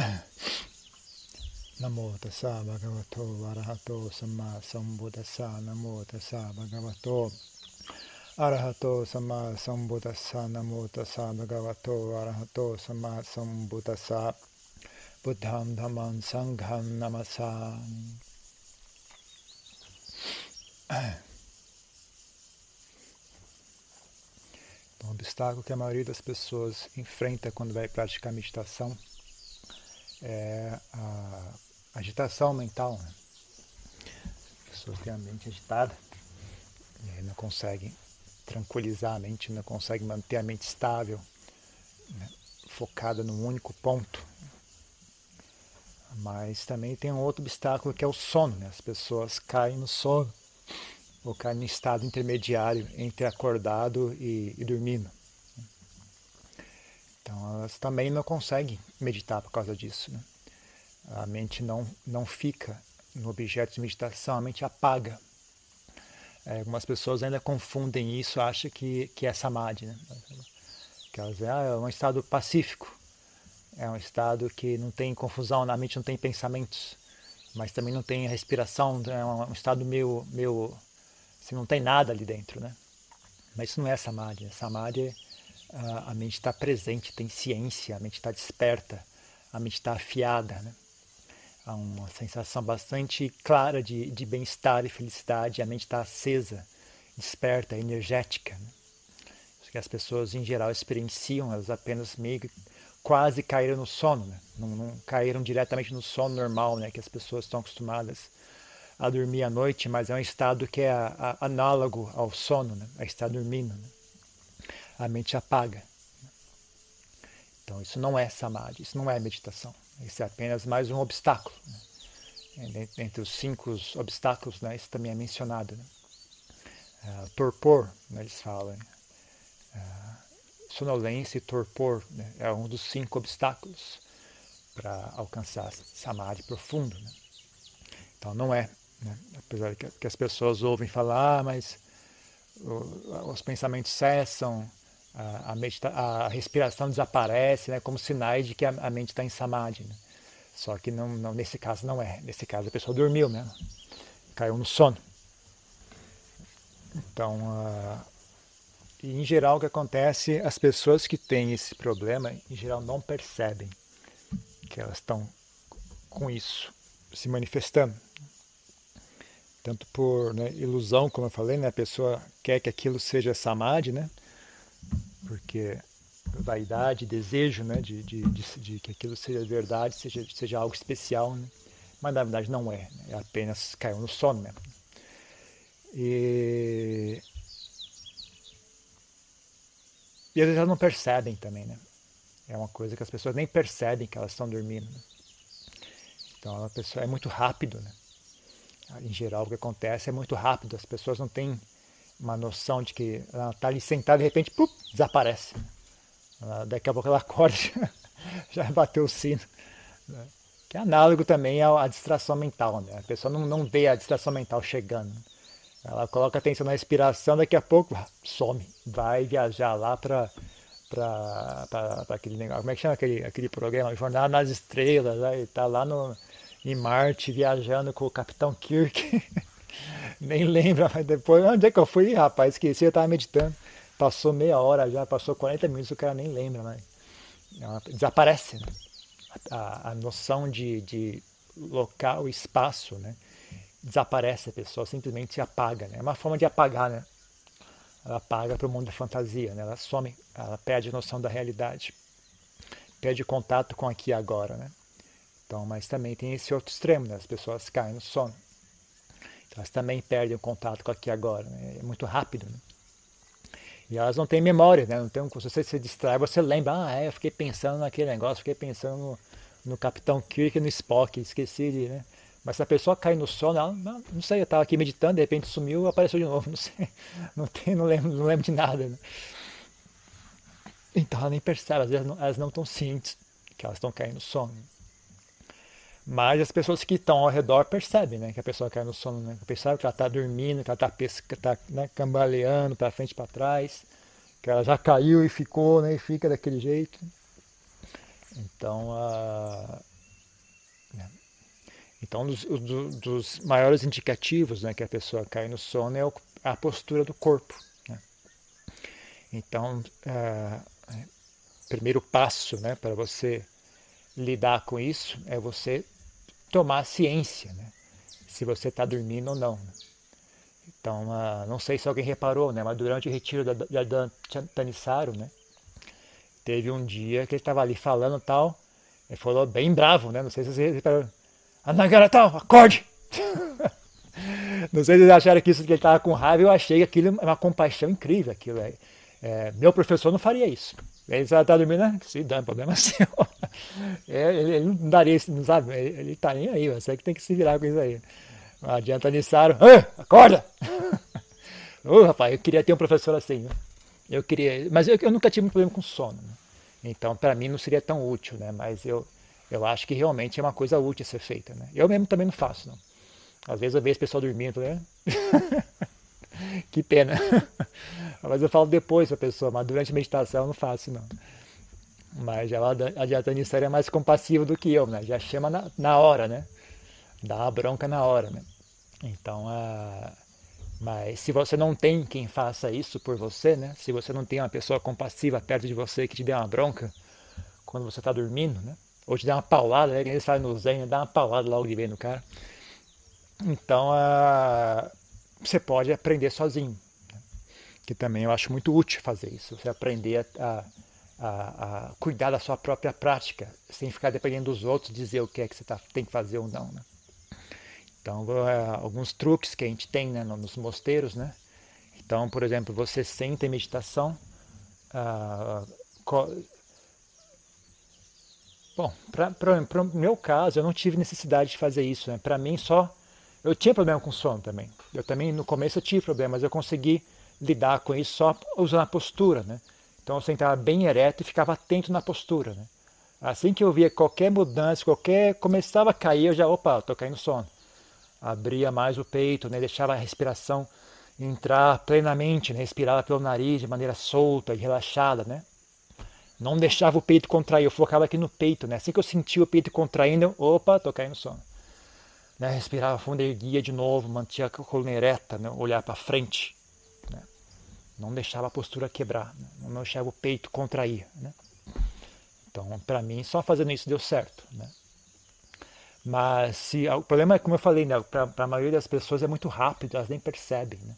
Namo tassa bhagavato arahato samma sambuddhassa. Namo tassa bhagavato arahato samma sambuddhassa. Namo tassa bhagavato arahato samma sambuddhassa. Buddham dhammam sangham namasam então, um obstáculo que a maioria das pessoas enfrenta quando vai praticar meditação é a agitação mental. Né? As pessoas têm a mente agitada e não conseguem tranquilizar a mente, não conseguem manter a mente estável, né? focada num único ponto. Mas também tem um outro obstáculo que é o sono. Né? As pessoas caem no sono ou caem no estado intermediário entre acordado e, e dormindo. Então elas também não conseguem meditar por causa disso. Né? A mente não, não fica no objeto de meditação, a mente apaga. É, algumas pessoas ainda confundem isso, acham que, que é samadhi. Né? Que elas ah, é um estado pacífico, é um estado que não tem confusão, na mente não tem pensamentos, mas também não tem respiração, é um estado meio, meio assim, não tem nada ali dentro. Né? Mas isso não é samadhi. Samadhi, a mente está presente, tem ciência, a mente está desperta, a mente está afiada. Né? há uma sensação bastante clara de, de bem-estar e felicidade, a mente está acesa, desperta, energética. Né? Isso que as pessoas em geral experienciam, elas apenas meio quase caíram no sono, né? não, não, caíram diretamente no sono normal, né? que as pessoas estão acostumadas a dormir à noite, mas é um estado que é a, a, análogo ao sono, né? a estar dormindo. Né? A mente apaga. Então isso não é samadhi, isso não é meditação. Esse é apenas mais um obstáculo. Né? Entre os cinco obstáculos, né, isso também é mencionado. Né? Uh, torpor, né, eles falam. Uh, sonolência e torpor né, é um dos cinco obstáculos para alcançar samadhi profundo. Então não é. Apesar que, as pessoas ouvem falar, ah, mas os pensamentos cessam, a, medita a respiração desaparece, né, como sinais de que a, a mente está em samadhi. Né? Só que não, não, nesse caso não é. Nesse caso a pessoa dormiu mesmo, caiu no sono. Então, uh, em geral o que acontece, as pessoas que têm esse problema, em geral não percebem que elas estão com isso se manifestando. Tanto por né, ilusão, como eu falei, né, a pessoa quer que aquilo seja samadhi, né? Porque vaidade, desejo né, de, de, de, de, que aquilo seja verdade, seja, seja algo especial, né? mas na verdade não é, né? é apenas caiu no sono mesmo. E, e às vezes elas não percebem também, né? É uma coisa que as pessoas nem percebem que elas estão dormindo. Né? Então a pessoa é muito rápido, né? Em geral o que acontece é muito rápido, as pessoas não têm uma noção de que ela está ali sentada de repente desaparece. Daqui a pouco ela acorda já, bateu o sino. Né? Que é análogo também à, distração mental. Né? A pessoa não, não vê a distração mental chegando. Ela coloca atenção na respiração, daqui a pouco some, vai viajar lá para para aquele negócio. Como é que chama aquele, aquele programa? Jornada nas Estrelas, né? está lá no, em Marte viajando com o Capitão Kirk. Nem lembra, mas depois, onde é que eu fui, rapaz? Esqueci, eu estava meditando. Passou meia hora já, passou 40 minutos, o cara nem lembra, mas desaparece. Né? A, a, noção de, de local, espaço, né? Desaparece, a pessoa simplesmente se apaga. Né? É uma forma de apagar, né? Ela apaga para o mundo da fantasia, né? Ela some, ela perde a noção da realidade. Perde contato com aqui e agora, né? Então, mas também tem esse outro extremo, né? As pessoas caem no sono. Elas também perdem o contato com aqui agora, né? é muito rápido. Né? E elas não têm memória, né? Não tem, se você se distrai, você lembra, ah, é, eu fiquei pensando naquele negócio, fiquei pensando no, no Capitão Kirk e no Spock, esqueci de, né? Mas se a pessoa cai no sono, ela, não, não sei, eu estava aqui meditando, de repente sumiu apareceu de novo, não sei, não, tem, não, lembro, não lembro de nada. Né? Então ela nem percebe, às vezes elas não estão cientes que elas estão caindo no sono. Mas as pessoas que estão ao redor percebem né, que a pessoa cai no sono, né? percebe que ela está dormindo, que ela está tá, né, cambaleando para frente e para trás, que ela já caiu e ficou, né, e fica daquele jeito. Então, Né? Então, um dos, dos, maiores indicativos né, que a pessoa cai no sono é a postura do corpo. Né? Então, uh, primeiro passo né, para você lidar com isso é você tomar ciência, né? se você está dormindo ou não. Então, uh, não sei se alguém reparou, né? mas durante o retiro da, da, da Tanissaro, né? teve um dia que ele estava ali falando tal, ele falou bem bravo, né? não sei se vocês repararam, Anagara tal, acorde! não sei se vocês acharam que isso que ele estava com raiva, eu achei aquilo uma compaixão incrível, aquilo é, é meu professor não faria isso. Ele está dormindo, né? se dá, problema seu. É, ele, ele, não daria isso, não sabe? Ele, está nem aí, você que tem que se virar com isso aí. Não adianta Nissaro, acorda! Ô oh, rapaz, eu queria ter um professor assim. Né? Eu queria, mas eu, eu, nunca tive um problema com sono. Né? Então, para mim não seria tão útil, né? Mas eu, eu acho que realmente é uma coisa útil a ser feita, né? Eu mesmo também não faço, não. Às vezes eu vejo as pessoas dormindo, né? que pena. Mas eu falo depois para a pessoa, mas durante a meditação eu não faço, não. Mas ela, a dietanistéria é mais compassiva do que eu, né? Já chama na, na hora, né? Dá uma bronca na hora, né? Então, a... mas se você não tem quem faça isso por você, né? Se você não tem uma pessoa compassiva perto de você que te dê uma bronca quando você está dormindo, né? Ou te dá uma paulada, né? Eles falam no Zen, né? dá uma paulada logo de vez no cara. Então, a... você pode aprender sozinho, que também eu acho muito útil fazer isso. Você aprender a, a, a, cuidar da sua própria prática, sem ficar dependendo dos outros dizer o que é que você tá, tem que fazer ou não. Né? Então, é, alguns truques que a gente tem né, nos mosteiros, né? Então, por exemplo, você senta em meditação. Ah, Bom, para o meu caso, eu não tive necessidade de fazer isso. Né? Para mim, só. Eu tinha problema com sono também. Eu também, no começo, eu tive problema, mas eu consegui lidar com isso só usando a postura, né? Então eu sentava bem ereto e ficava atento na postura, né? Assim que eu via qualquer mudança, qualquer começava a cair, eu já, opa, estou caindo sono. Abria mais o peito, né? Deixava a respiração entrar plenamente, né? Respirava pelo nariz de maneira solta e relaxada, né? Não deixava o peito contrair, eu focava aqui no peito, né? Assim que eu sentia o peito contraindo, opa, estou caindo sono. Né? Respirava fundo, erguia de novo, mantinha a coluna ereta, né? olhar para frente não deixava a postura quebrar, né? não deixava o peito contrair. Né? Então, para mim, só fazendo isso deu certo. Né? Mas se, o problema é, como eu falei, né? para a maioria das pessoas é muito rápido, elas nem percebem. Né?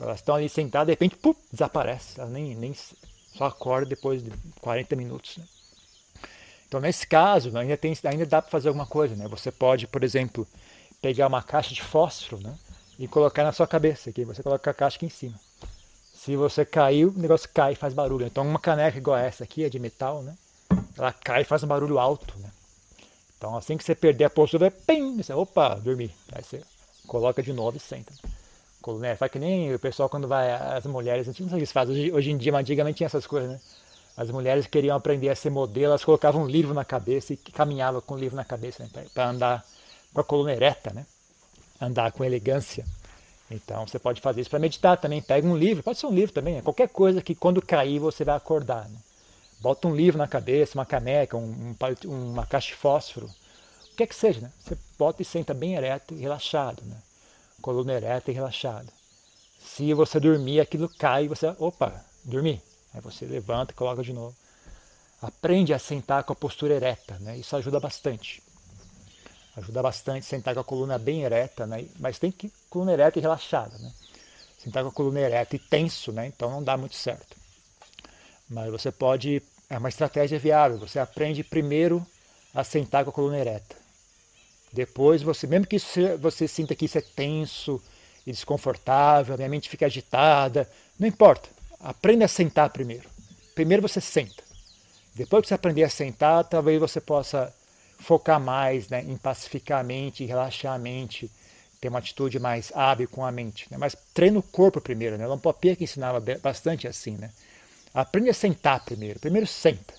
Elas estão ali sentadas, de repente, pum, desaparece. Elas nem, nem só acordam depois de 40 minutos. Né? Então, nesse caso, ainda, tem, ainda dá para fazer alguma coisa. Né? Você pode, por exemplo, pegar uma caixa de fósforo né? e colocar na sua cabeça. Aqui. Você coloca a caixa aqui em cima. Se você cair, o negócio cai e faz barulho. Então uma caneca igual essa aqui, é de metal, né? Ela cai e faz um barulho alto, né? Então assim que você perder a postura, pim, você, opa, dormir. Aí você coloca de novo e senta. Coluna, faz que nem o pessoal quando vai, as mulheres, não sei o que eles fazem, hoje, hoje em dia, mas antigamente tinha essas coisas, né? As mulheres queriam aprender a ser modelo, elas colocavam um livro na cabeça e caminhavam com o livro na cabeça, né? Para andar com a coluna ereta, né? Andar com elegância. Então você pode fazer isso para meditar também. Pega um livro, pode ser um livro também, é qualquer coisa que quando cair você vai acordar. Né? Bota um livro na cabeça, uma caneca, um, um, uma caixa de fósforo, o que é que seja. Né? Você bota e senta bem ereto e relaxado. Né? Coluna ereta e relaxada. Se você dormir, aquilo cai e você, opa, dormi. Aí você levanta e coloca de novo. Aprende a sentar com a postura ereta, né? isso ajuda bastante. Ajuda bastante sentar com a coluna bem ereta, né? mas tem que coluna ereta e relaxada. Né? Sentar com a coluna ereta e tenso, né? então não dá muito certo. Mas você pode, é uma estratégia viável, você aprende primeiro a sentar com a coluna ereta. Depois você, mesmo que isso, você sinta que isso é tenso e desconfortável, minha mente fica agitada, não importa. Aprenda a sentar primeiro. Primeiro você senta. Depois que você aprender a sentar, talvez você possa focar mais né, em pacificar a mente, relaxar a mente, ter uma atitude mais hábil com a mente. Né? Mas treina o corpo primeiro. Né? Lampopia que ensinava bastante assim. Né? Aprende a sentar primeiro. Primeiro senta.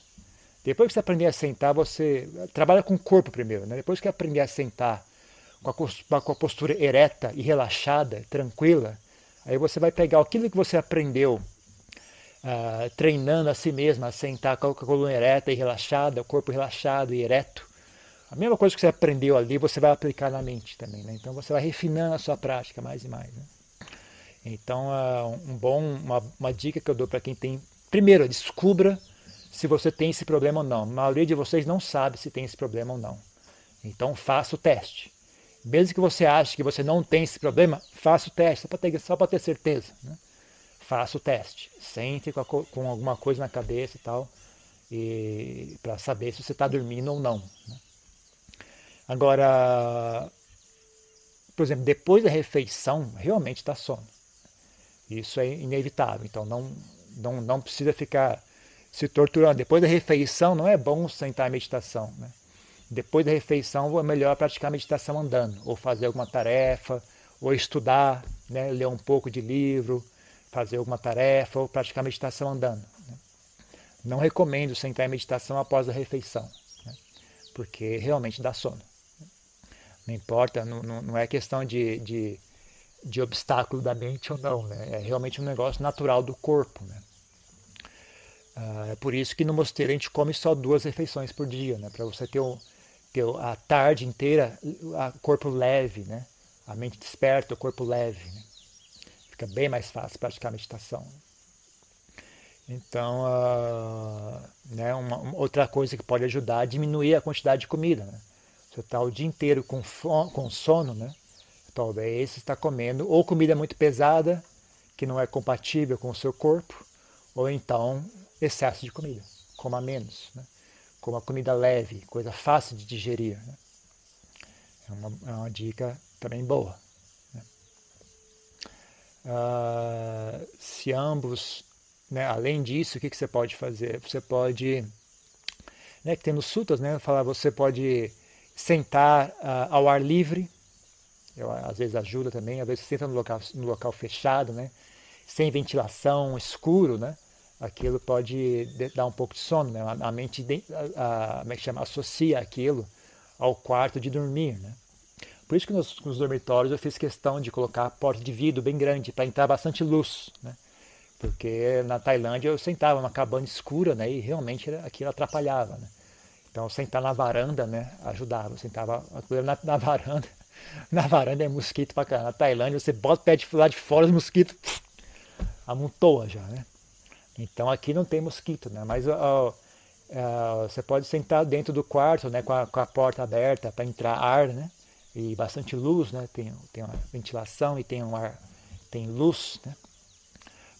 Depois que você aprender a sentar, você trabalha com o corpo primeiro. Né? Depois que aprender a sentar com a, com a postura ereta e relaxada, tranquila, aí você vai pegar aquilo que você aprendeu uh, treinando a si mesmo a sentar com a coluna ereta e relaxada, o corpo relaxado e ereto A mesma coisa que você aprendeu ali, você vai aplicar na mente também. Né? Então você vai refinando a sua prática mais e mais. Né? Então, um bom, uma, uma dica que eu dou para quem tem. Primeiro, descubra se você tem esse problema ou não. A maioria de vocês não sabe se tem esse problema ou não. Então, faça o teste. Mesmo que você ache que você não tem esse problema, faça o teste, só para ter, ter certeza. Né? Faça o teste. Sente com, a, com, alguma coisa na cabeça e tal, e para saber se você está dormindo ou não. Né? Agora, por exemplo, depois da refeição, realmente está sono. Isso é inevitável. Então, não, não, não precisa ficar se torturando. Depois da refeição, não é bom sentar em meditação. Né? Depois da refeição, é melhor praticar meditação andando, ou fazer alguma tarefa, ou estudar, né? ler um pouco de livro, fazer alguma tarefa, ou praticar meditação andando. Né? Não recomendo sentar em meditação após a refeição, né? porque realmente dá sono. Não importa, não, não é questão de, de, de, obstáculo da mente ou não, né? é realmente um negócio natural do corpo. Né? Ah, é por isso que no mosteiro a gente come só duas refeições por dia, né? para você ter um ter a tarde inteira o corpo leve, né? A mente desperta, o corpo leve. Né? Fica bem mais fácil praticar a meditação. Então, uh, né, uma, uma, outra coisa que pode ajudar é diminuir a quantidade de comida. Né? Você está o dia inteiro com, com sono, né? talvez você está comendo ou comida muito pesada, que não é compatível com o seu corpo, ou então excesso de comida, coma menos. Né? como a comida leve, coisa fácil de digerir. Né? É, uma, é, uma, dica também boa. Ah, se ambos, né, além disso, o que, que você pode fazer? Você pode, né, que tem nos sutas, né, falar, você pode sentar ah, ao ar livre, eu, às vezes ajuda também, às vezes senta no local, no local fechado, né, sem ventilação, escuro, né, aquilo pode dar um pouco de sono, né? A mente, a, a, como é que chama? Associa aquilo ao quarto de dormir, né? Por isso que nos, nos dormitórios eu fiz questão de colocar a porta de vidro bem grande para entrar bastante luz, né? Porque na Tailândia eu sentava numa cabana escura, né? E realmente aquilo atrapalhava, né? Então sentar na varanda, né? Ajudava. Eu sentava na, na varanda. Na varanda é mosquito pra caramba. Na Tailândia você bota o pé de lá de fora, os mosquitos amontoa já, né? Então aqui não tem mosquito, né? Mas uh, uh, você pode sentar dentro do quarto, né? Com a, com a porta aberta para entrar ar, né? E bastante luz, né? Tem, tem uma ventilação e tem um ar, tem luz, né?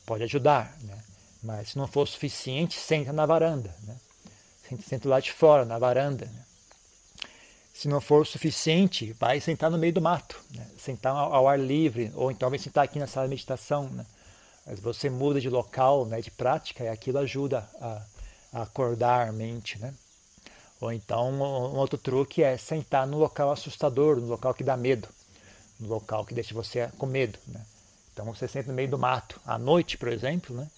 Pode ajudar, né? Mas se não for suficiente, senta na varanda, né? Senta, lá de fora, na varanda, né? Se não for suficiente, vai sentar no meio do mato, né? sentar ao, ao ar livre, ou então vai sentar aqui na sala de meditação, né? Mas você muda de local, né, de prática, e aquilo ajuda a, a acordar a mente, né? Ou então um outro truque é sentar no local assustador, no local que dá medo, no local que deixa você com medo, né? Então você senta no meio do mato, à noite, por exemplo, né?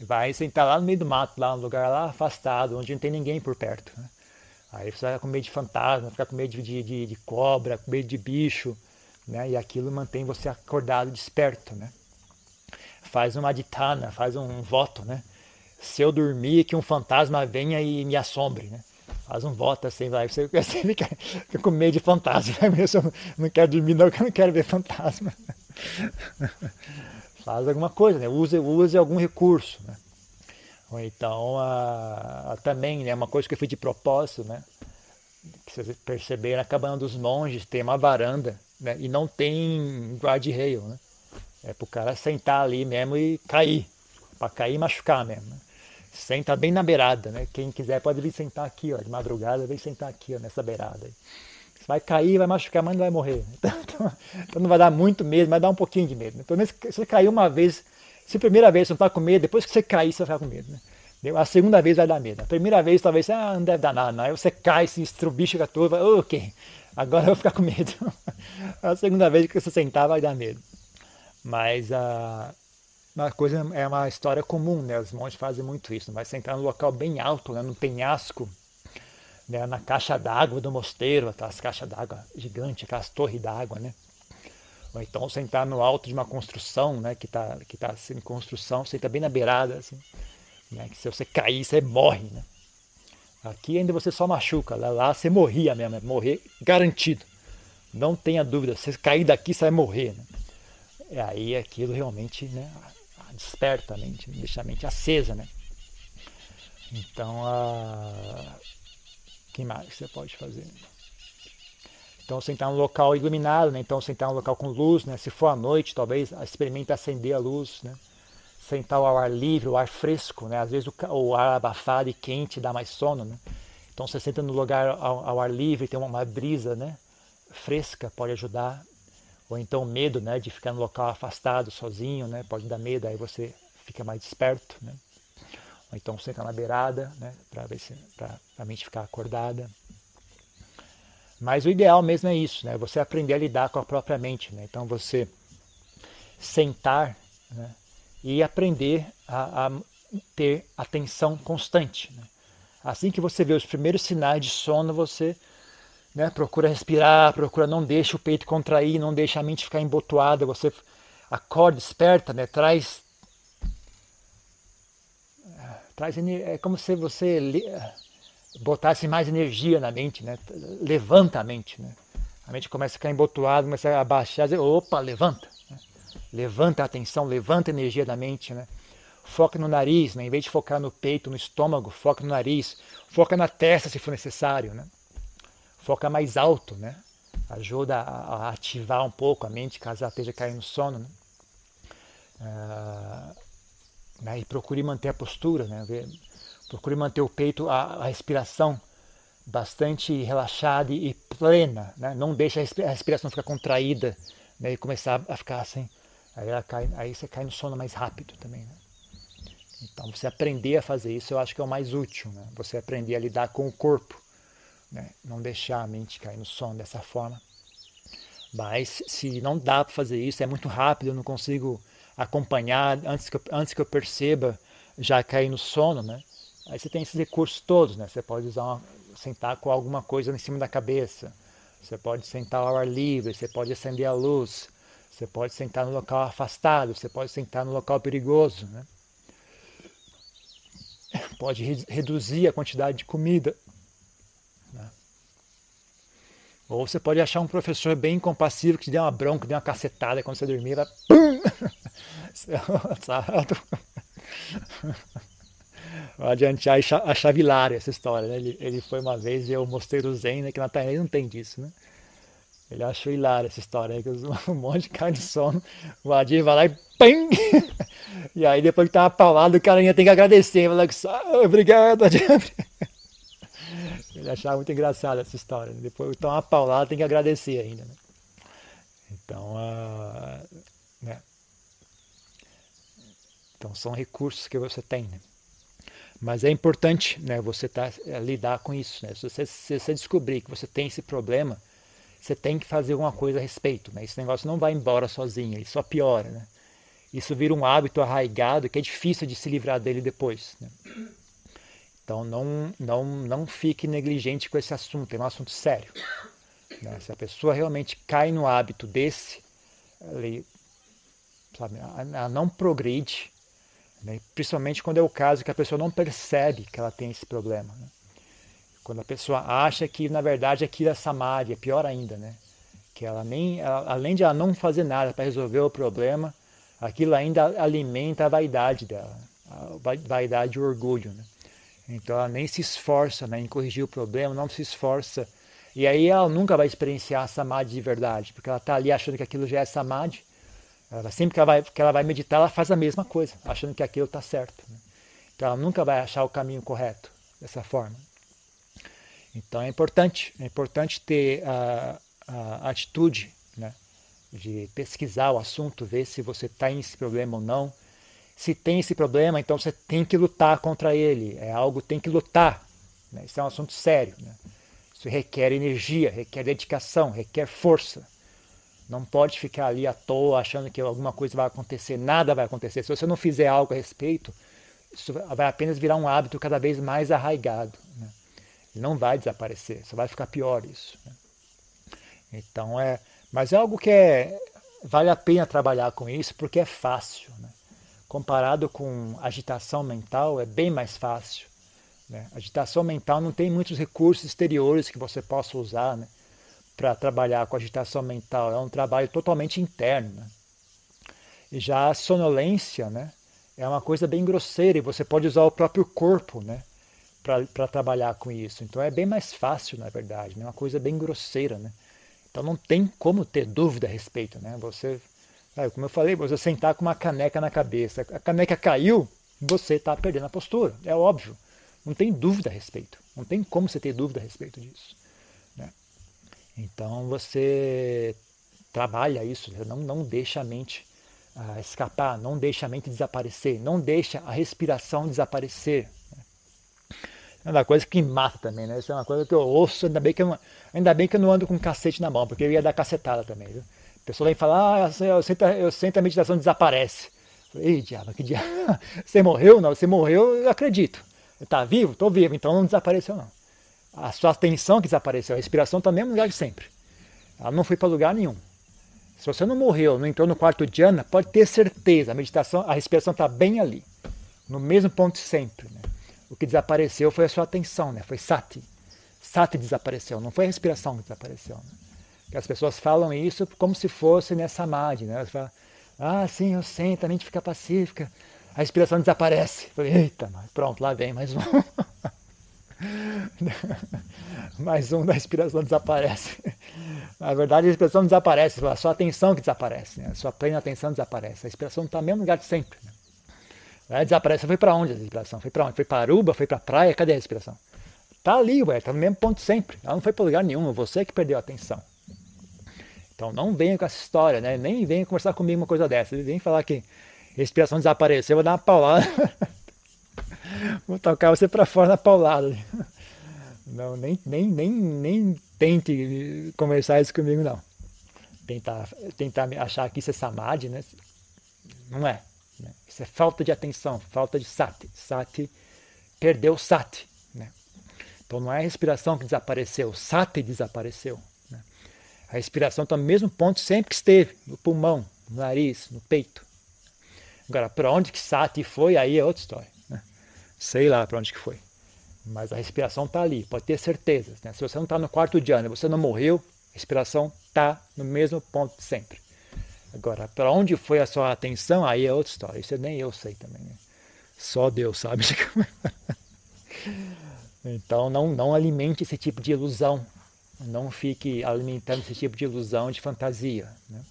Vai sentar lá no meio do mato, lá no lugar lá afastado, onde não tem ninguém por perto. Né? Aí você vai com medo de fantasma, ficar com medo de, de, de cobra, com medo de bicho, né? E aquilo mantém você acordado, desperto, né? faz uma ditana, faz um voto, né? Se eu dormir, que um fantasma venha e me assombre, né? Faz um voto assim, vai. Você, você fica, fica com medo de fantasma. Né? Eu não quero dormir, não, que eu não quero ver fantasma. Faz alguma coisa, né? Use, use algum recurso, né? Ou então, a, a, também, né? Uma coisa que eu fiz de propósito, né? Que vocês perceberam, na cabana dos monges tem uma varanda, né? E não tem guarda-reio, né? É pro cara sentar ali mesmo e cair. Para cair e machucar mesmo. Né? Senta bem na beirada, né? Quem quiser pode vir sentar aqui, ó, de madrugada, vem sentar aqui, ó, nessa beirada. Aí. Vai cair, vai machucar, mas não vai morrer. Então, então, não vai dar muito medo, vai dar um pouquinho de medo. Né? Pelo menos se você cair uma vez, se a primeira vez você não está com medo, depois que você cair, você vai ficar com medo. Né? A segunda vez vai dar medo. A primeira vez talvez ah, não deve dar nada. Não. Aí você cai, se estrubicha com a turma, oh, ok, agora eu vou ficar com medo. A segunda vez que você sentar vai dar medo. Mas a uma coisa é uma história comum, né? Os monges fazem muito isso. Vai sentar num local bem alto, né? no penhasco, né? na caixa d'água do mosteiro, aquelas caixas d'água gigantes, aquelas torres d'água, né? Ou então sentar no alto de uma construção, né? Que está que tá em construção, senta bem na beirada, assim, né? Que se você cair, você morre, né? Aqui ainda você só machuca, lá, lá você morria mesmo, é morrer garantido. Não tenha dúvida, se cair daqui você vai morrer. Né? E aí aquilo realmente né, desperta a mente, deixa a mente acesa. Né? Então, a... que mais você pode fazer? Então, sentar num local iluminado, né? então sentar num local com luz, né? se for à noite, talvez experimente acender a luz. Né? sentar ao ar livre, o ar fresco, né? Às vezes o, o, ar abafado e quente dá mais sono, né? Então você senta no lugar ao, ao ar livre, tem uma, uma, brisa, né? Fresca pode ajudar. Ou então medo, né? De ficar no local afastado, sozinho, né? Pode dar medo, aí você fica mais desperto, né? Ou então senta na beirada, né? Para a mente ficar acordada. Mas o ideal mesmo é isso, né? Você aprender a lidar com a própria mente, né? Então você sentar, né? e aprender a, a ter atenção constante. Né? Assim que você vê os primeiros sinais de sono, você né, procura respirar, procura não deixa o peito contrair, não deixa a mente ficar embotoada, você acorda, desperta, né, traz traz é como se você botasse mais energia na mente, né? Levanta a mente, né? A mente começa a ficar embotoada, começa a abaixar, dizer, opa, levanta. Levanta a atenção, levanta a energia da mente, né? Foca no nariz, né? em vez de focar no peito, no estômago, foca no nariz, foca na testa se for necessário, né? Foca mais alto, né? Ajuda a, ativar um pouco a mente caso ela esteja caindo no sono, né? Ah, né? E procure manter a postura, né? Procure manter o peito, a, a respiração bastante relaxada e plena, né? Não deixe a respiração ficar contraída né? e começar a ficar assim Aí, cai, aí você cai no sono mais rápido também. Né? Então, você aprender a fazer isso, eu acho que é o mais útil. Né? Você aprender a lidar com o corpo. Né? Não deixar a mente cair no sono dessa forma. Mas se não dá para fazer isso, é muito rápido, eu não consigo acompanhar antes que eu, antes que eu perceba já cair no sono, né? Aí você tem esses recursos todos, né? Você pode usar uma, sentar com alguma coisa em cima da cabeça, você pode sentar ao ar livre, você pode acender a luz, você pode sentar no local afastado, você pode sentar no local perigoso. Né? Pode re reduzir a quantidade de comida. Né? Ou você pode achar um professor bem compassivo que te dê uma bronca, dê uma cacetada quando você dormir, vai pum! Adiante a chavilária essa história. Né? Ele, ele foi uma vez e eu mostrei o Zen, né? que na Tailândia não tem disso. Né? Ele achou hilária essa história aí, que um monte de cara de sono, o Adir vai lá e PAM! E aí depois que tava paulado, o cara ainda tem que agradecer. Fala que obrigado, Adir. Ele achava muito engraçado essa história. Né? Depois que toma paulada, tem que agradecer ainda. Né? Então, uh, né? Então, são recursos que você tem. Né? Mas é importante né, você tá, é, lidar com isso. Né? Se, você, se você descobrir que você tem esse problema, você tem que fazer alguma coisa a respeito. Né? Esse negócio não vai embora sozinho, ele só piora. Né? Isso vira um hábito arraigado que é difícil de se livrar dele depois. Né? Então não, não, não fique negligente com esse assunto, é um assunto sério. Né? Se a pessoa realmente cai no hábito desse, ela, sabe, ela não progride, né? principalmente quando é o caso que a pessoa não percebe que ela tem esse problema. Né? Quando a pessoa acha que na verdade aquilo é samadhi, é pior ainda, né? Que ela nem, ela, além de ela não fazer nada para resolver o problema, aquilo ainda alimenta a vaidade dela, a vaidade e o orgulho, né? Então ela nem se esforça né, em corrigir o problema, não se esforça. E aí ela nunca vai experienciar a samadhi de verdade, porque ela está ali achando que aquilo já é samadhi. Ela, sempre que ela, vai, que ela vai meditar, ela faz a mesma coisa, achando que aquilo está certo. Né? Então ela nunca vai achar o caminho correto dessa forma. Então é importante, é importante ter a, a atitude né, de pesquisar o assunto, ver se você tem esse problema ou não. Se tem esse problema, então você tem que lutar contra ele. É algo tem que lutar. Né? Isso é um assunto sério. Né? Isso requer energia, requer dedicação, requer força. Não pode ficar ali à toa achando que alguma coisa vai acontecer. Nada vai acontecer. Se você não fizer algo a respeito, isso vai apenas virar um hábito cada vez mais arraigado. Né? Não vai desaparecer, só vai ficar pior isso. Né? Então é, mas é algo que é, vale a pena trabalhar com isso porque é fácil. Né? Comparado com agitação mental, é bem mais fácil. Né? Agitação mental não tem muitos recursos exteriores que você possa usar né? Para trabalhar com agitação mental. É um trabalho totalmente interno. Né? E já a sonolência né? é uma coisa bem grosseira e você pode usar o próprio corpo né? para trabalhar com isso. Então é bem mais fácil, na verdade. É né? uma coisa bem grosseira. Né? Então não tem como ter dúvida a respeito. Né? Você, como eu falei, você sentar com uma caneca na cabeça, a caneca caiu, você está perdendo a postura. É óbvio. Não tem dúvida a respeito. Não tem como você ter dúvida a respeito disso. Né? Então você trabalha isso, não, não deixa a mente uh, escapar, não deixa a mente desaparecer, não deixa a respiração desaparecer. Né? É uma coisa que mata também, né? Isso é uma coisa que eu ouço, ainda bem que eu não, ainda bem que eu não ando com cacete na mão, porque eu ia dar cacetada também. Viu? A pessoa vem falar, ah, eu sinto, eu sinto a meditação desaparece. Ei, diabo, que diabo? Você morreu? Não, você morreu, eu acredito. Está vivo? Estou vivo, então não desapareceu não. A sua atenção que desapareceu, a respiração está no mesmo lugar de sempre. Ela não foi para lugar nenhum. Se você não morreu, não entrou no quarto Ana, pode ter certeza, a meditação, a respiração está bem ali, no mesmo ponto sempre. Né? O que desapareceu foi a sua atenção, né? foi sati. Sati desapareceu, não foi a respiração que desapareceu. Né? As pessoas falam isso como se fosse nessa samadhi. Né? Elas falam, ah, sim, eu sinto, a mente fica pacífica, a respiração desaparece. falei, eita, pronto, lá vem mais um. mais um da respiração desaparece. Na verdade, a respiração desaparece, a sua atenção que desaparece, né? a sua plena atenção desaparece. A respiração está no mesmo lugar de sempre. Né? Ela desaparece. Foi para onde a respiração? Foi para onde? Foi para Aruba? Foi para a praia? Cadê a respiração? Está ali, ué, está no mesmo ponto sempre. Ela não foi para lugar nenhum, você que perdeu a atenção. Então não venha com essa história, né? nem venha conversar comigo uma coisa dessa. Vem falar que respiração desapareceu, eu vou dar uma paulada. vou tocar você para fora na paulada. Não, nem, nem, nem, nem tente conversar isso comigo, não. Tentar, tentar achar que isso é samadhi, né? Não é. Né? Isso é falta de atenção, falta de sati. Sati perdeu sati. Né? Então não é a respiração que desapareceu, sati desapareceu. Né? A respiração está no mesmo ponto sempre que esteve, no pulmão, no nariz, no peito. Agora, para onde que Sati foi, aí é outra história. Sei lá para onde que foi. Mas a respiração está ali, pode ter certeza. Né? Se você não está no quarto de ano, você não morreu, a respiração está no mesmo ponto sempre. Agora, para onde foi a sua atenção, aí é outra história. Isso nem eu sei também. Né? Só Deus sabe. então, não, não alimente esse tipo de ilusão. Não fique alimentando esse tipo de ilusão, de fantasia. Né?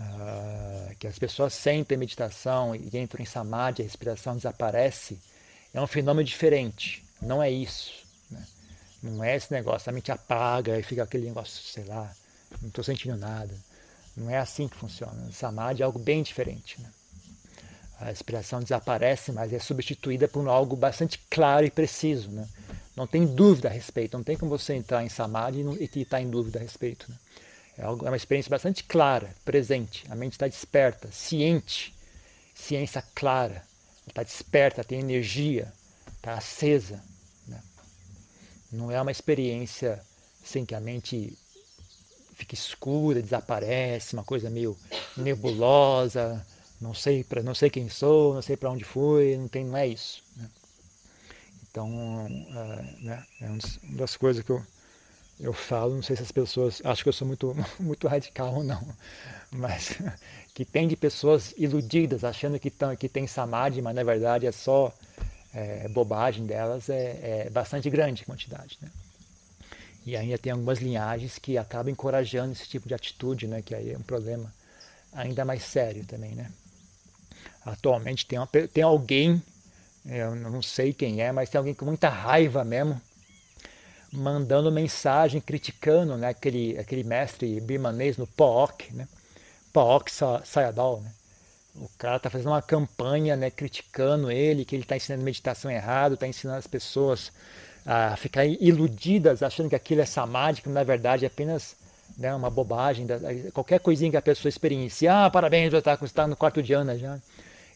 Ah, que as pessoas sentem meditação e entram em samadhi, a respiração desaparece, é um fenômeno diferente. Não é isso. Né? Não é esse negócio, a mente apaga e fica aquele negócio, sei lá, não estou sentindo nada. Não é assim que funciona. Samadhi é algo bem diferente. Né? A respiração desaparece, mas é substituída por algo bastante claro e preciso. Né? Não tem dúvida a respeito. Não tem como você entrar em samadhi e estar em dúvida a respeito. Né? É, é uma experiência bastante clara, presente. A mente está desperta, ciente, ciência clara. Está desperta, tem energia, está acesa. Né? Não é uma experiência assim que a mente fica escura, desaparece, uma coisa meio nebulosa, não sei para não sei quem sou, não sei para onde fui, não tem, não é isso. Né? Então, uh, né, é uma das coisas que eu eu falo, não sei se as pessoas acham que eu sou muito, muito radical ou não, mas que tem de pessoas iludidas, achando que, tão, que tem samadhi, mas na verdade é só é, bobagem delas, é, é, bastante grande a quantidade. Né? E ainda tem algumas linhagens que acabam encorajando esse tipo de atitude, né? que aí é um problema ainda mais sério também. Né? Atualmente tem, uma, tem alguém, eu não sei quem é, mas tem alguém com muita raiva mesmo, mandando mensagem criticando né, aquele, aquele mestre birmanês no POOC, né? POOC Sayadaw. Né? O cara está fazendo uma campanha né, criticando ele, que ele está ensinando meditação errado, está ensinando as pessoas a ficar iludidas, achando que aquilo é samadhi, que na verdade é apenas né, uma bobagem, qualquer coisinha que a pessoa experiencia, ah, parabéns, você está tá no quarto de ano já.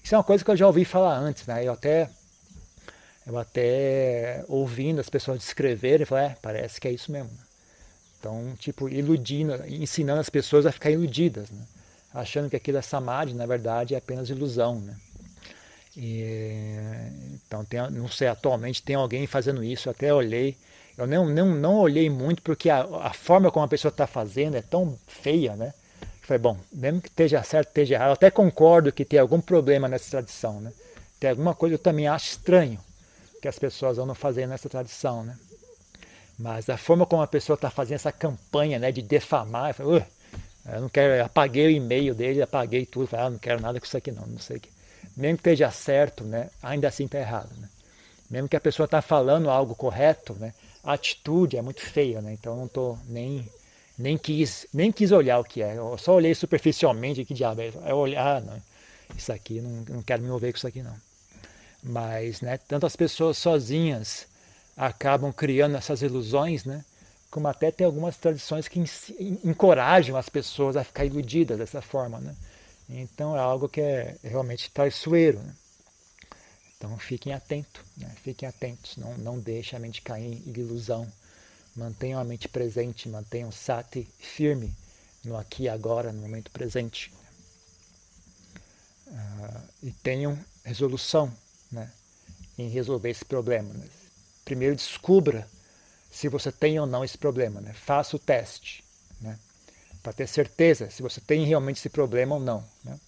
Isso é uma coisa que eu já ouvi falar antes, né? Eu até eu até ouvindo as pessoas descreverem, falei, é, parece que é isso mesmo. Então, tipo, iludindo, ensinando as pessoas a ficar iludidas, né? achando que aquilo é samadhi, na verdade, é apenas ilusão. Né? E, então, tem, não sei, atualmente tem alguém fazendo isso, até olhei. Eu não, não, não olhei muito porque a, a forma como a pessoa está fazendo é tão feia, né? Falei, bom, mesmo que esteja certo, esteja errado, eu até concordo que tem algum problema nessa tradição, né? Tem alguma coisa que eu também acho estranho que as pessoas andam fazendo nessa tradição, né? Mas a forma como a pessoa está fazendo essa campanha, né, de defamar, eu, eu não quero, eu apaguei o e-mail dele, apaguei tudo, ah, não quero nada com isso aqui não, não sei o que. Mesmo que esteja certo, né, ainda assim está errado, né? Mesmo que a pessoa está falando algo correto, né, a atitude é muito feia, né? Então eu não estou nem nem quis, nem quis olhar o que é. Eu só olhei superficialmente, que diabo é? É olhar, não, isso aqui, não, não quero me envolver com isso aqui não. Mas, né, tanto as pessoas sozinhas acabam criando essas ilusões, né, como até tem algumas tradições que encorajam as pessoas a ficar iludidas dessa forma, né. Então é algo que é realmente traiçoeiro, né. Então fiquem atentos, né, fiquem atentos, não, não deixem a mente cair em ilusão Mantenham a mente presente, mantenham o sati firme no aqui e agora, no momento presente. Uh, e tenham resolução né, em resolver esse problema. Né? Primeiro descubra se você tem ou não esse problema. Né? Faça o teste né? para ter certeza se você tem realmente esse problema ou não. Né?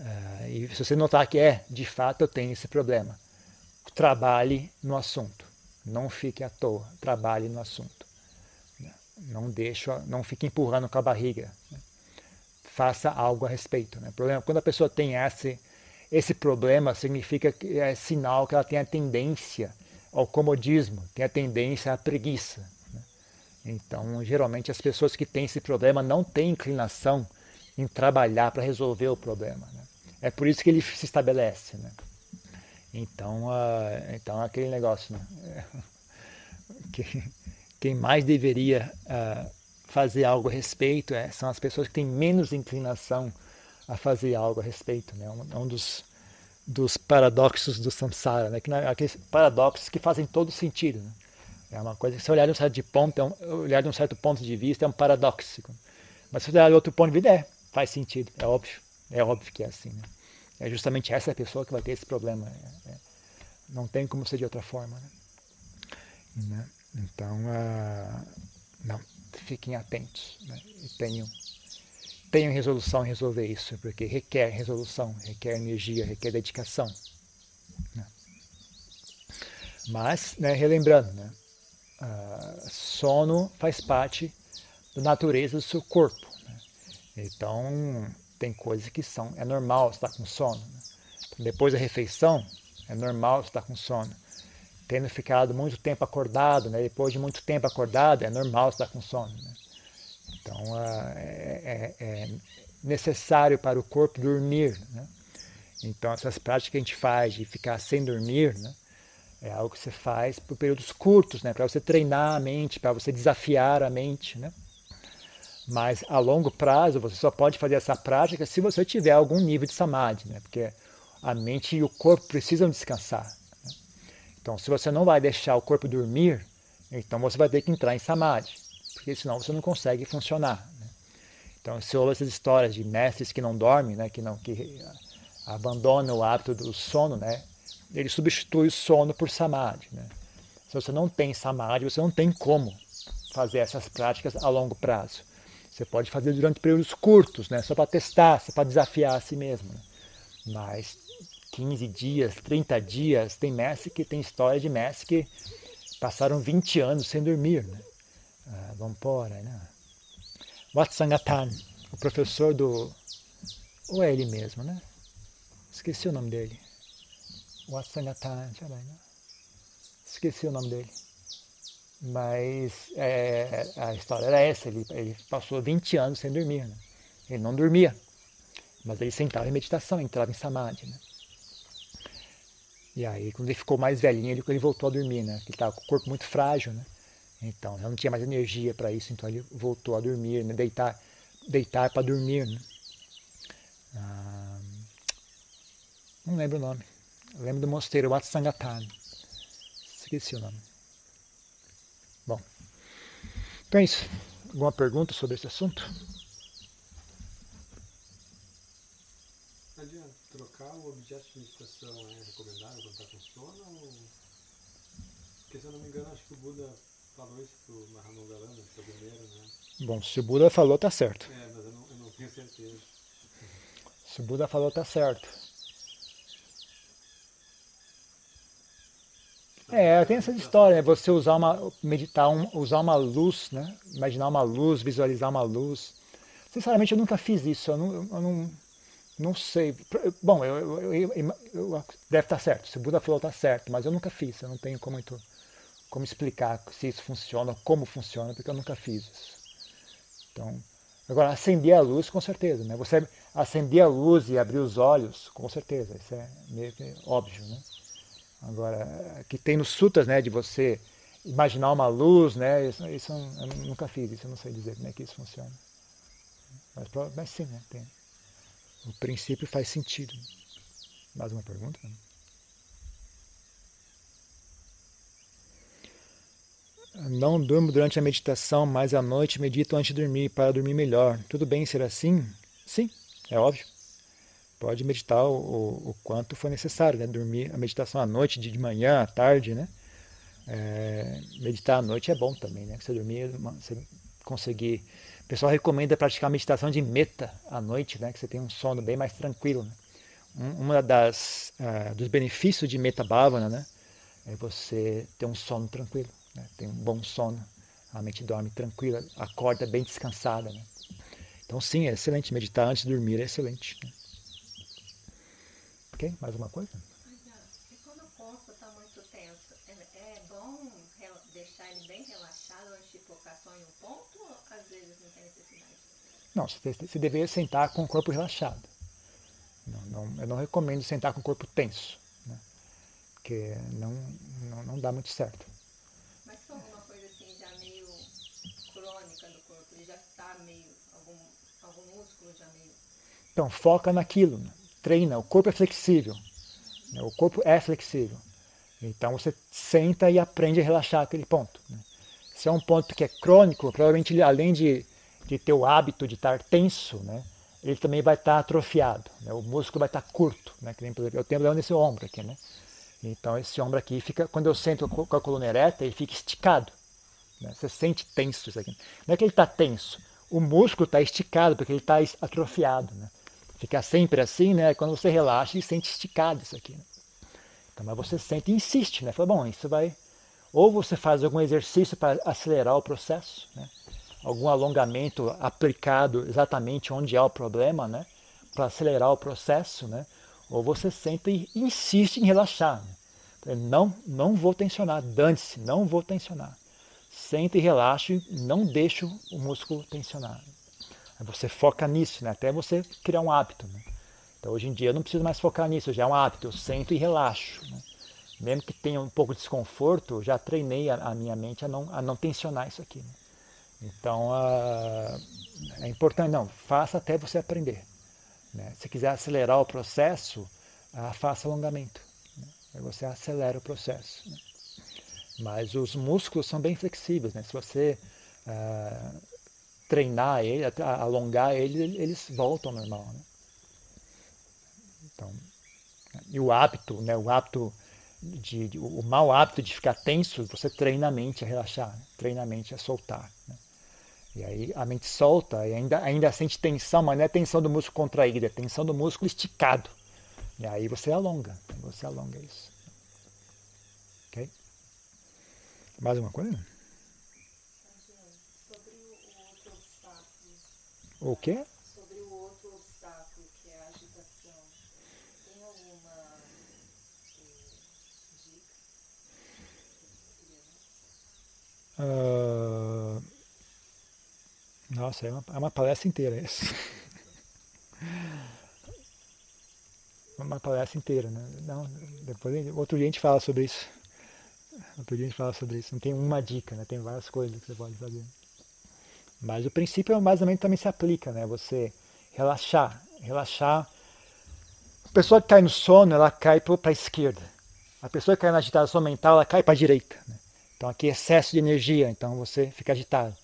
Uh, e se você notar que é, de fato eu tenho esse problema, trabalhe no assunto. Não fique à toa, trabalhe no assunto. Não deixe, não fique empurrando com a barriga. Faça algo a respeito. Né? Problema, quando a pessoa tem esse, esse problema, significa que é sinal que ela tem a tendência ao comodismo, tem a tendência à preguiça. Né? Então, geralmente, as pessoas que têm esse problema não têm inclinação em trabalhar para resolver o problema. Né? É por isso que ele se estabelece. Né? Então, uh, então aquele negócio, né? que, quem mais deveria uh, fazer algo a respeito é, são as pessoas que têm menos inclinação a fazer algo a respeito. Né? Um, um dos, dos paradoxos do samsara, né? que, aqueles paradoxos que fazem todo sentido. Né? É uma coisa que se olhar de um certo de ponto, é um, olhar de um certo ponto de vista é um paradoxo. Mas se olhar de outro ponto de vista, é, faz sentido, é óbvio, é óbvio que é assim. Né? é justamente essa pessoa que vai ter esse problema. É, é, não tem como ser de outra forma. Né? Né? Então, uh, não, fiquem atentos né? e tenham, tenham resolução em resolver isso, porque requer resolução, requer energia, requer dedicação. Né? Mas, né, relembrando, né, uh, sono faz parte da natureza do seu corpo. Né? Então, tem coisas que são, é normal estar com sono. Né? Depois da refeição, é normal estar com sono. Tendo ficado muito tempo acordado, né? depois de muito tempo acordado, é normal estar com sono. Então, é, é, é, necessário para o corpo dormir. Né? Então, essas práticas que a gente faz de ficar sem dormir, né? é algo que você faz por períodos curtos, né? para você treinar a mente, para você desafiar a mente. Né? Mas a longo prazo você só pode fazer essa prática se você tiver algum nível de samadhi, né? porque a mente e o corpo precisam descansar. Né? Então, se você não vai deixar o corpo dormir, então você vai ter que entrar em samadhi, porque senão você não consegue funcionar. Né? Então, se ouve essas histórias de mestres que não dormem, né? que não que abandonam o hábito do sono, né? ele substitui o sono por samadhi. Né? Se você não tem samadhi, você não tem como fazer essas práticas a longo prazo. Você pode fazer durante períodos curtos, né? só para testar, só para desafiar a si mesmo. Né? Mas 15 dias, 30 dias, tem mestre que tem história de mestre que passaram 20 anos sem dormir. Né? Aí, né? Watsangatan, o professor do. Ou é ele mesmo, né? Esqueci o nome dele. Watsangatan, esqueci o nome dele. Mas é, a história era essa, ele, ele, passou 20 anos sem dormir. Né? Ele não dormia, mas ele sentava em meditação, entrava em samadhi. Né? E aí, quando ele ficou mais velhinho, ele, ele voltou a dormir, né? Ele estava com o corpo muito frágil, né? Então, ele não tinha mais energia para isso, então ele voltou a dormir, né? deitar, deitar para dormir. Né? Ah, não lembro o nome. Eu lembro do mosteiro Watsangatan. Esqueci o nome. Bom, então é isso. Alguma pergunta sobre esse assunto? Adianta trocar o objeto de meditação é recomendável quando está com sono? Ou... Porque se eu não me engano, acho que o Buda falou isso para o Mahamogalana, que é o primeiro, né? Bom, se o Buda falou, tá certo. É, mas eu não, eu não tenho certeza. Se o Buda falou, tá certo. É, tem essa história, né? Você usar uma, meditar, um, usar uma luz, né? Imaginar uma luz, visualizar uma luz. Sinceramente, eu nunca fiz isso. Eu não, eu não, não sei. Bom, eu, eu, eu, deve estar certo. Se o Buda falou, está certo. Mas eu nunca fiz. Eu não tenho como, como explicar se isso funciona, como funciona, porque eu nunca fiz isso. Então, agora, acender a luz, com certeza. Né? Você acender a luz e abrir os olhos, com certeza. Isso é meio que óbvio, né? Agora, que tem nos sutas, né, de você imaginar uma luz, né, isso, isso eu nunca fiz, isso eu não sei dizer como é que isso funciona. Mas, mas sim, né, tem. O princípio faz sentido. Mais uma pergunta? Não durmo durante a meditação, mas à noite medito antes de dormir para dormir melhor. Tudo bem ser assim? Sim, é óbvio pode meditar o, o, quanto for necessário, né? Dormir a meditação à noite, de manhã, à tarde, né? É, meditar à noite é bom também, né? Você dormir, você conseguir. O pessoal recomenda praticar meditação de meta à noite, né? Que você tem um sono bem mais tranquilo. Né? Um, uma das uh, dos benefícios de meta bhavana, né? É você ter um sono tranquilo, né? Tem um bom sono, a mente dorme tranquila, acorda bem descansada, né? Então sim, é excelente meditar antes de dormir, é excelente. Né? Ok? Mais uma coisa? E quando o corpo está muito tenso, é, é bom deixar ele bem relaxado antes de focar só em um ponto ou às vezes não tem necessidade? Não, você deveria sentar com o corpo relaxado. Não, não, eu não recomendo sentar com o corpo tenso, né? porque não, não, não dá muito certo. Mas se for alguma coisa assim já meio crônica do corpo, ele já está meio, algum, algum músculo já meio... Então, foca naquilo. Né? treina, o corpo é flexível. Né? O corpo é flexível. Então você senta e aprende a relaxar aquele ponto. Né? Se é um ponto que é crônico, provavelmente além de, de ter o hábito de estar tenso, né, ele também vai estar atrofiado. Né? O músculo vai estar curto. Né? Que nem, eu tenho problema nesse ombro aqui. Né? Então esse ombro aqui fica, quando eu sento com a coluna ereta, ele fica esticado. Né? Você sente tenso isso aqui. Não é que ele está tenso, o músculo está esticado porque ele está atrofiado. Né? Ficar sempre assim, né? Quando você relaxa e sente esticado isso aqui. Né? Então, mas você sente e insiste, né? Fala, bom, isso vai. Ou você faz algum exercício para acelerar o processo, né? algum alongamento aplicado exatamente onde há o problema, né? Para acelerar o processo, né? Ou você senta e insiste em relaxar. Né? Não, não vou tensionar, dane-se, não vou tensionar. Senta e relaxa não deixa o músculo tensionar. Você foca nisso, né? até você criar um hábito. Né? Então hoje em dia eu não preciso mais focar nisso, já é um hábito, eu sento e relaxo. Né? Mesmo que tenha um pouco de desconforto, já treinei a, a minha mente a não, a não tensionar isso aqui. Né? Então uh, é importante, não, faça até você aprender. Né? Se quiser acelerar o processo, uh, faça alongamento. Né? Aí você acelera o processo. Né? Mas os músculos são bem flexíveis. Né? Se você uh, treinar ele, alongar ele, eles voltam ao normal. Né? Então, e o hábito, né, o hábito de, de, o mau hábito de ficar tenso, você treina a mente a relaxar, né? treina a mente a soltar. Né? E aí a mente solta e ainda, ainda sente tensão, mas não é tensão do músculo contraído, é tensão do músculo esticado. E aí você alonga, você alonga isso. Ok? Mais uma coisa? O quê? Sobre o outro obstáculo, que é a agitação. Tem alguma dica? Uh... Nossa, é uma, é uma palestra inteira essa. uma palestra inteira, né? Não, depois, outro dia a gente fala sobre isso. Outro dia a gente fala sobre isso. Não tem uma dica, né? Tem várias coisas que você pode fazer. Mas o princípio é mais ou menos também se aplica, né? Você relaxar, relaxar. A pessoa que cai no sono, ela cai para a esquerda. A pessoa que cai na agitação mental, ela cai para a direita. Né? Então aqui é excesso de energia, então você fica agitado.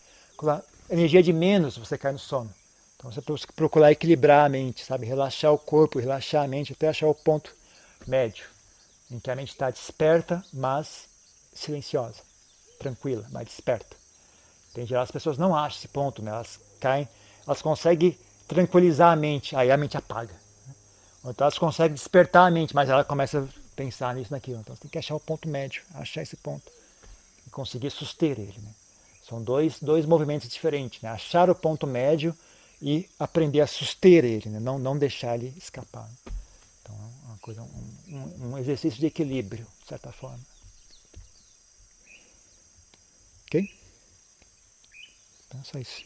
Energia de menos, você cai no sono. Então você procurar equilibrar a mente, sabe? Relaxar o corpo, relaxar a mente até achar o ponto médio, em que a mente está desperta, mas silenciosa, tranquila, mas desperta. Tem geral as pessoas não acham esse ponto, né? Elas caem, elas conseguem tranquilizar a mente, aí a mente apaga. Né? Então elas conseguem despertar a mente, mas ela começa a pensar nisso, naquilo. Então você tem que achar o ponto médio, achar esse ponto e conseguir suster ele. Né? São dois, dois movimentos diferentes, né? achar o ponto médio e aprender a suster ele, né? não, não deixar ele escapar. Então é uma coisa, um, um exercício de equilíbrio, de certa forma. Ok? É só isso.